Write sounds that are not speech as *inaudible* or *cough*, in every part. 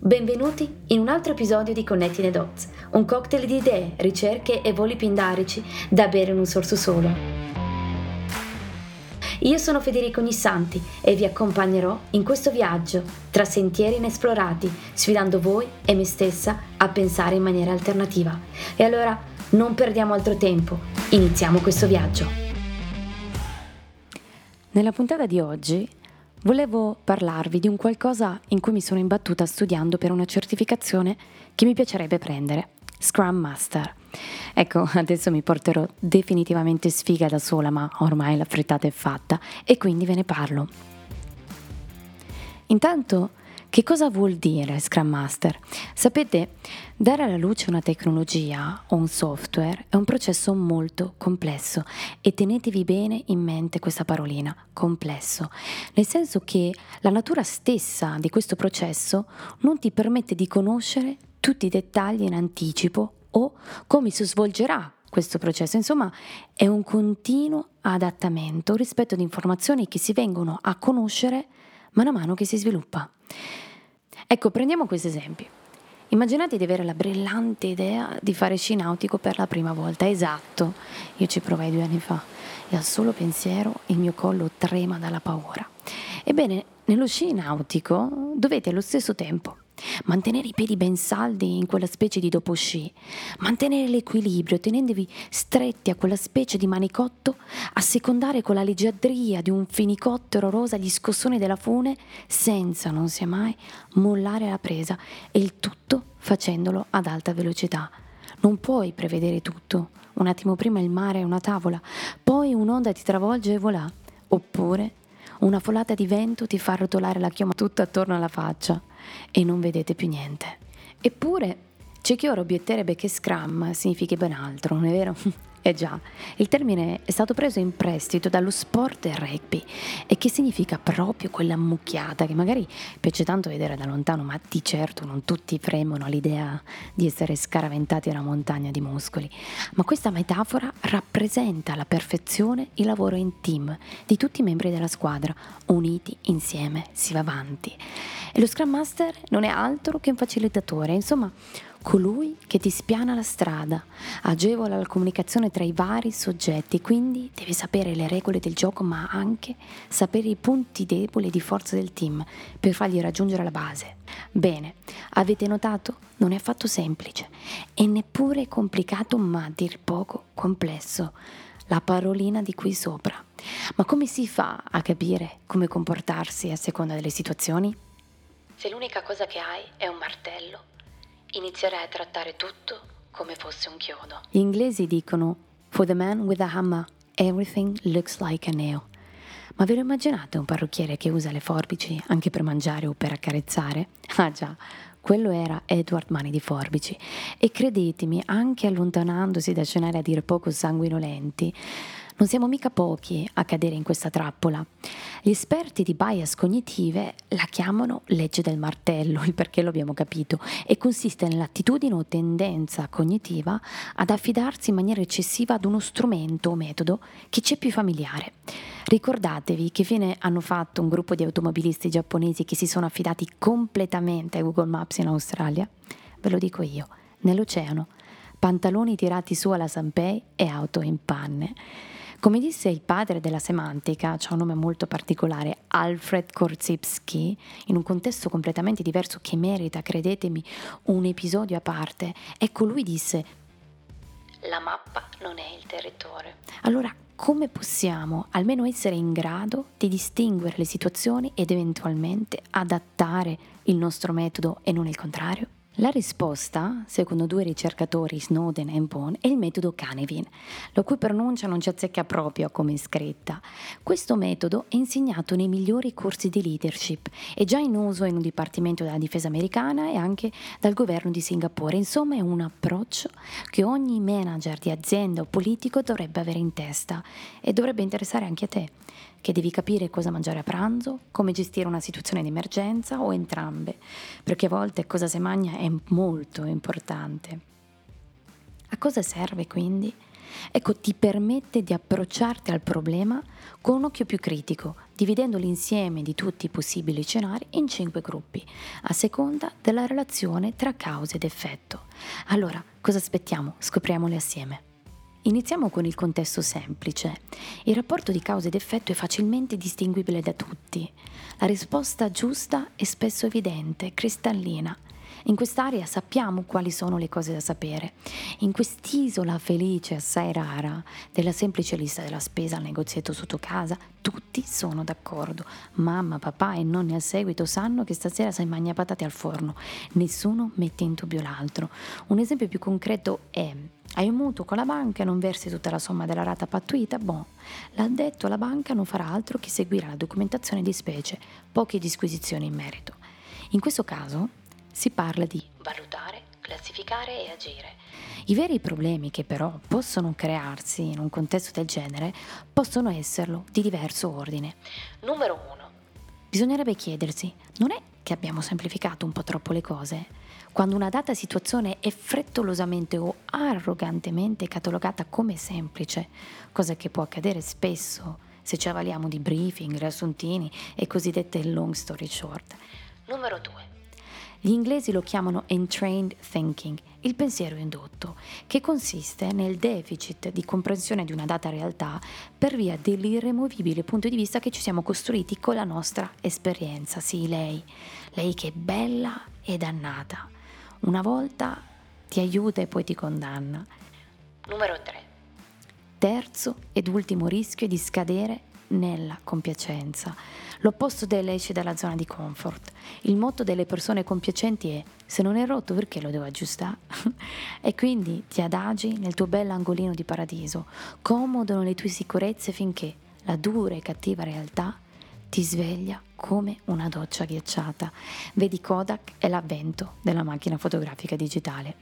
Benvenuti in un altro episodio di Connetti the Dots, un cocktail di idee, ricerche e voli pindarici da bere in un sorso solo. Io sono Federico Ognissanti e vi accompagnerò in questo viaggio tra sentieri inesplorati, sfidando voi e me stessa a pensare in maniera alternativa. E allora non perdiamo altro tempo, iniziamo questo viaggio. Nella puntata di oggi Volevo parlarvi di un qualcosa in cui mi sono imbattuta studiando per una certificazione che mi piacerebbe prendere, Scrum Master. Ecco, *laughs* adesso mi porterò definitivamente sfiga da sola, ma ormai la frittata è fatta e quindi ve ne parlo. Intanto che cosa vuol dire Scrum Master? Sapete, dare alla luce una tecnologia o un software è un processo molto complesso e tenetevi bene in mente questa parolina, complesso, nel senso che la natura stessa di questo processo non ti permette di conoscere tutti i dettagli in anticipo o come si svolgerà questo processo. Insomma, è un continuo adattamento rispetto ad informazioni che si vengono a conoscere mano a mano che si sviluppa. Ecco, prendiamo questo esempio. Immaginate di avere la brillante idea di fare sci nautico per la prima volta. Esatto, io ci provai due anni fa e al solo pensiero il mio collo trema dalla paura. Ebbene, nello sci nautico dovete allo stesso tempo mantenere i piedi ben saldi in quella specie di dopo sci, mantenere l'equilibrio tenendovi stretti a quella specie di manicotto, assecondare con la leggiadria di un fenicottero rosa gli scossoni della fune senza, non sia mai, mollare la presa e il tutto facendolo ad alta velocità. Non puoi prevedere tutto. Un attimo prima il mare è una tavola, poi un'onda ti travolge e volà. Oppure una folata di vento ti fa rotolare la chioma tutta attorno alla faccia e non vedete più niente. Eppure c'è chi ora obietterebbe che Scrum significhi ben altro, non è vero? Eh già, il termine è stato preso in prestito dallo sport del rugby e che significa proprio quella mucchiata che magari piace tanto vedere da lontano, ma di certo non tutti fremono all'idea di essere scaraventati a una montagna di muscoli. Ma questa metafora rappresenta alla perfezione il lavoro in team di tutti i membri della squadra, uniti insieme si va avanti. E lo Scrum Master non è altro che un facilitatore, insomma colui che ti spiana la strada, agevola la comunicazione tra i vari soggetti, quindi devi sapere le regole del gioco ma anche sapere i punti deboli e di forza del team per fargli raggiungere la base. Bene, avete notato? Non è affatto semplice e neppure complicato ma a dir poco complesso. La parolina di qui sopra. Ma come si fa a capire come comportarsi a seconda delle situazioni? Se l'unica cosa che hai è un martello, inizierei a trattare tutto come fosse un chiodo. Gli inglesi dicono For the man with a hammer, everything looks like a nail. Ma ve lo immaginate un parrucchiere che usa le forbici anche per mangiare o per accarezzare? *laughs* Ah già, quello era Edward Mani di Forbici. E credetemi, anche allontanandosi da scenari a dire poco sanguinolenti, non siamo mica pochi a cadere in questa trappola. Gli esperti di bias cognitive la chiamano legge del martello, il perché lo abbiamo capito, e consiste nell'attitudine o tendenza cognitiva ad affidarsi in maniera eccessiva ad uno strumento o metodo che ci è più familiare. Ricordatevi che fine hanno fatto un gruppo di automobilisti giapponesi che si sono affidati completamente a Google Maps in Australia? Ve lo dico io, nell'oceano, pantaloni tirati su alla Sanpei e auto in panne. Come disse il padre della semantica, c'è un nome molto particolare, Alfred Korzybski, in un contesto completamente diverso che merita, credetemi, un episodio a parte, ecco lui disse la mappa non è il territorio. Allora, come possiamo almeno essere in grado di distinguere le situazioni ed eventualmente adattare il nostro metodo e non il contrario? La risposta, secondo due ricercatori, Snowden e Bone, è il metodo Canevin, la cui pronuncia non ci azzecca proprio come scritta. Questo metodo è insegnato nei migliori corsi di leadership, è già in uso in un dipartimento della difesa americana e anche dal governo di Singapore. Insomma, è un approccio che ogni manager di azienda o politico dovrebbe avere in testa e dovrebbe interessare anche a te che devi capire cosa mangiare a pranzo, come gestire una situazione di emergenza o entrambe, perché a volte cosa si mangia è molto importante. A cosa serve quindi? Ecco, ti permette di approcciarti al problema con un occhio più critico, dividendo l'insieme di tutti i possibili scenari in cinque gruppi, a seconda della relazione tra causa ed effetto. Allora, cosa aspettiamo? Scopriamole assieme. Iniziamo con il contesto semplice. Il rapporto di causa ed effetto è facilmente distinguibile da tutti. La risposta giusta è spesso evidente, cristallina. In quest'area sappiamo quali sono le cose da sapere. In quest'isola felice assai rara della semplice lista della spesa al negozietto sotto casa, tutti sono d'accordo. Mamma, papà e nonni al seguito sanno che stasera sai mangia patate al forno. Nessuno mette in dubbio l'altro. Un esempio più concreto è hai un mutuo con la banca e non versi tutta la somma della rata pattuita? Boh, l'addetto alla banca non farà altro che seguire la documentazione di specie, poche disquisizioni in merito. In questo caso si parla di valutare, classificare e agire. I veri problemi che però possono crearsi in un contesto del genere possono esserlo di diverso ordine. Numero 1. Bisognerebbe chiedersi, non è che abbiamo semplificato un po' troppo le cose? Quando una data situazione è frettolosamente o arrogantemente catalogata come semplice, cosa che può accadere spesso se ci avvaliamo di briefing, riassuntini e cosiddette long story short. Numero 2. Gli inglesi lo chiamano entrained thinking, il pensiero indotto, che consiste nel deficit di comprensione di una data realtà per via dell'irremovibile punto di vista che ci siamo costruiti con la nostra esperienza. Sì, lei, lei che è bella e dannata. Una volta ti aiuta e poi ti condanna. Numero 3. Terzo ed ultimo rischio è di scadere nella compiacenza. L'opposto dell'esce dalla zona di comfort. Il motto delle persone compiacenti è se non è rotto perché lo devo aggiustare? *laughs* e quindi ti adagi nel tuo bell'angolino di paradiso, comodo nelle tue sicurezze finché la dura e cattiva realtà ti sveglia come una doccia ghiacciata. Vedi Kodak e l'avvento della macchina fotografica digitale.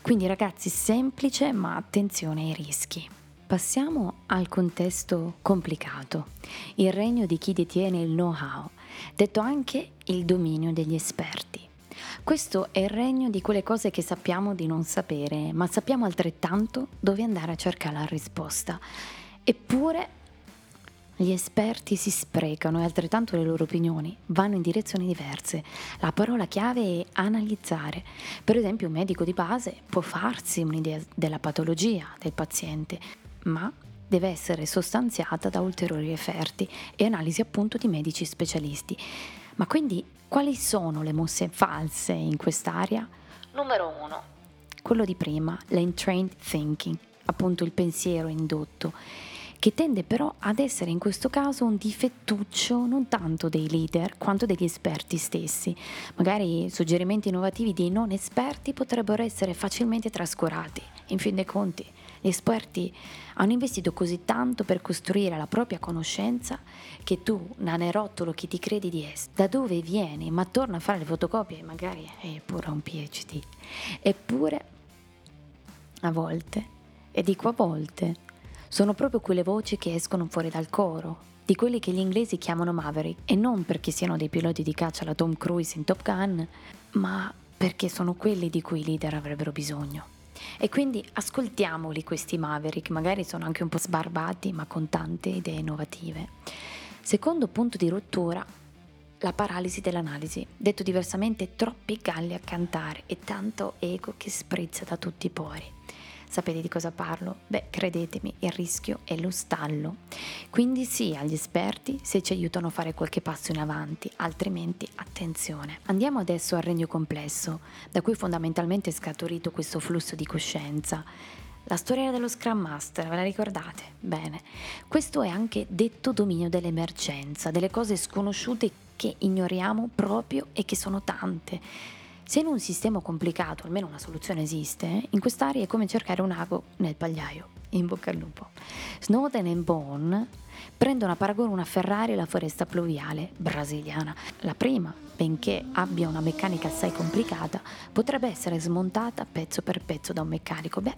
Quindi ragazzi, semplice ma attenzione ai rischi. Passiamo al contesto complicato, il regno di chi detiene il know-how, detto anche il dominio degli esperti. Questo è il regno di quelle cose che sappiamo di non sapere, ma sappiamo altrettanto dove andare a cercare la risposta. Eppure gli esperti si sprecano e altrettanto le loro opinioni vanno in direzioni diverse. La parola chiave è analizzare. Per esempio un medico di base può farsi un'idea della patologia del paziente, ma deve essere sostanziata da ulteriori referti e analisi appunto di medici specialisti. Ma quindi quali sono le mosse false in quest'area? Numero uno, quello di prima, l'entrained thinking, appunto il pensiero indotto che tende però ad essere in questo caso un difettuccio non tanto dei leader quanto degli esperti stessi. Magari suggerimenti innovativi dei non esperti potrebbero essere facilmente trascurati. In fin dei conti, gli esperti hanno investito così tanto per costruire la propria conoscenza che tu, nanerottolo che ti credi di essere, da dove vieni, ma torna a fare le fotocopie, magari è pure un PhD. Eppure, a volte, e dico a volte, sono proprio quelle voci che escono fuori dal coro, di quelli che gli inglesi chiamano Maverick, e non perché siano dei piloti di caccia alla Tom Cruise in Top Gun, ma perché sono quelli di cui i leader avrebbero bisogno. E quindi ascoltiamoli questi Maverick, magari sono anche un po' sbarbati, ma con tante idee innovative. Secondo punto di rottura, la paralisi dell'analisi, detto diversamente troppi galli a cantare e tanto ego che sprizza da tutti i pori. Sapete di cosa parlo? Beh, credetemi, il rischio è lo stallo. Quindi sì agli esperti se ci aiutano a fare qualche passo in avanti, altrimenti attenzione. Andiamo adesso al regno complesso, da cui fondamentalmente è scaturito questo flusso di coscienza. La storia dello Scrum Master, ve la ricordate? Bene, questo è anche detto dominio dell'emergenza, delle cose sconosciute che ignoriamo proprio e che sono tante. Se in un sistema complicato almeno una soluzione esiste, in quest'area è come cercare un ago nel pagliaio. In bocca al lupo. Snowden e Bone prendono a paragone una Ferrari e la foresta pluviale brasiliana. La prima, benché abbia una meccanica assai complicata, potrebbe essere smontata pezzo per pezzo da un meccanico. Beh,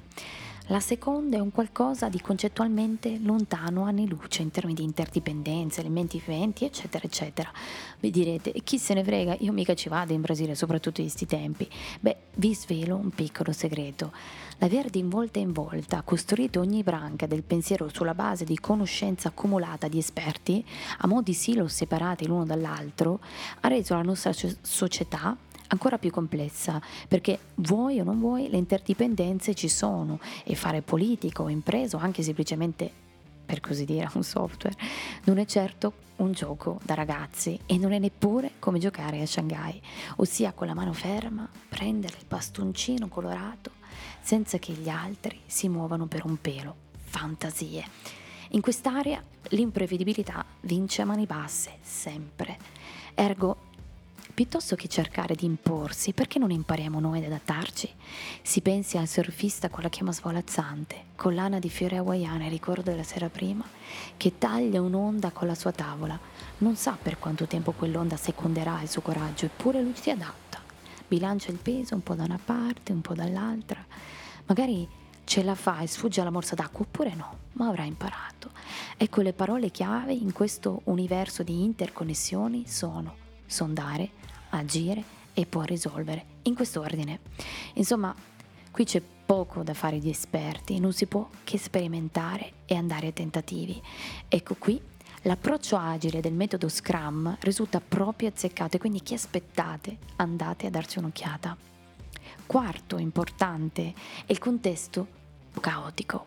La seconda è un qualcosa di concettualmente lontano anni luce in termini di interdipendenza, elementi viventi, eccetera, eccetera. Vi direte, chi se ne frega? Io mica ci vado in Brasile, soprattutto in questi tempi. Beh, vi svelo un piccolo segreto. L'aver di volta in volta costruito ogni branca del pensiero sulla base di conoscenza accumulata di esperti, a modi silo separati l'uno dall'altro, ha reso la nostra società ancora più complessa, perché vuoi o non vuoi le interdipendenze ci sono e fare politica o impresa o anche semplicemente per così dire un software non è certo un gioco da ragazzi e non è neppure come giocare a Shanghai, ossia con la mano ferma prendere il bastoncino colorato senza che gli altri si muovano per un pelo. Fantasie. In quest'area l'imprevedibilità vince a mani basse, sempre. Ergo Piuttosto che cercare di imporsi, perché non impariamo noi ad adattarci? Si pensi al surfista con la chiama svolazzante, collana di fiori hawaiane, ricordo della sera prima, che taglia un'onda con la sua tavola. Non sa per quanto tempo quell'onda seconderà il suo coraggio, eppure lui si adatta. Bilancia il peso un po' da una parte, un po' dall'altra. Magari ce la fa e sfugge alla morsa d'acqua oppure no, ma avrà imparato. Ecco le parole chiave in questo universo di interconnessioni sono sondare, agire e poi risolvere, in quest'ordine. Insomma, qui c'è poco da fare di esperti, non si può che sperimentare e andare a tentativi. Ecco qui l'approccio agile del metodo Scrum risulta proprio azzeccato e quindi chi aspettate andate a darci un'occhiata. Quarto importante è il contesto caotico,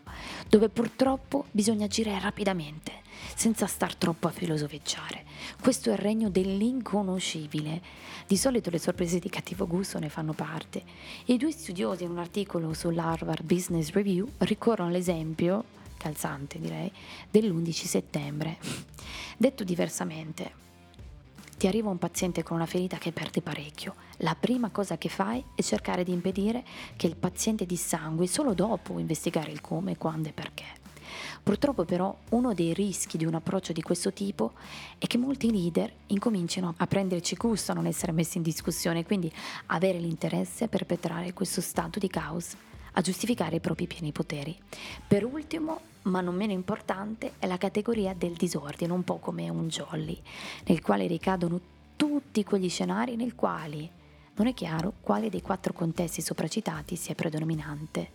dove purtroppo bisogna agire rapidamente, senza star troppo a filosofeggiare. Questo è il regno dell'inconoscibile. Di solito le sorprese di cattivo gusto ne fanno parte. I due studiosi in un articolo sull'Harvard Business Review ricorrono all'esempio, calzante direi, dell'11 settembre. Detto diversamente, ti arriva un paziente con una ferita che perde parecchio. La prima cosa che fai è cercare di impedire che il paziente dissangui solo dopo investigare il come, quando e perché. Purtroppo però uno dei rischi di un approccio di questo tipo è che molti leader incominciano a prenderci gusto a non essere messi in discussione, quindi avere l'interesse a perpetrare questo stato di caos, a giustificare i propri pieni poteri. Per ultimo, ma non meno importante, è la categoria del disordine, un po' come un jolly, nel quale ricadono tutti quegli scenari nel quali non è chiaro quale dei quattro contesti sopracitati sia predominante.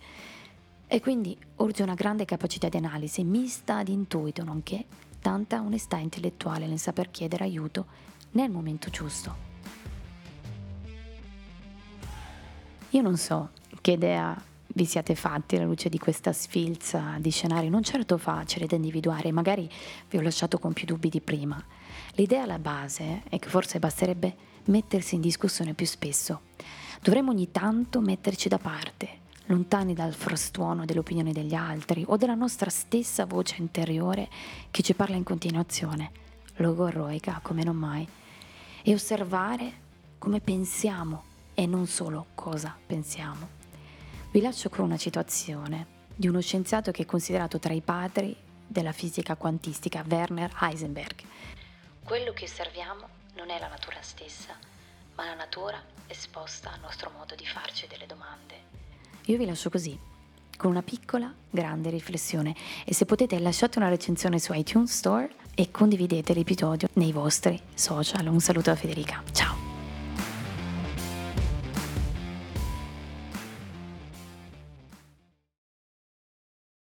E quindi urge una grande capacità di analisi mista ad intuito, nonché tanta onestà intellettuale nel saper chiedere aiuto nel momento giusto. Io non so che idea vi siate fatti alla luce di questa sfilza di scenari non certo facile da individuare, magari vi ho lasciato con più dubbi di prima. L'idea alla base è che forse basterebbe mettersi in discussione più spesso. Dovremmo ogni tanto metterci da parte, lontani dal frastuono dell'opinione degli altri o della nostra stessa voce interiore che ci parla in continuazione, logorroica come non mai, e osservare come pensiamo e non solo cosa pensiamo. Vi lascio con una citazione di uno scienziato che è considerato tra i padri della fisica quantistica, Werner Heisenberg. Quello che osserviamo non è la natura stessa, ma la natura esposta al nostro modo di farci delle domande. Io vi lascio così, con una piccola, grande riflessione e se potete lasciate una recensione su iTunes Store e condividete l'episodio nei vostri social. Un saluto da Federica. Ciao!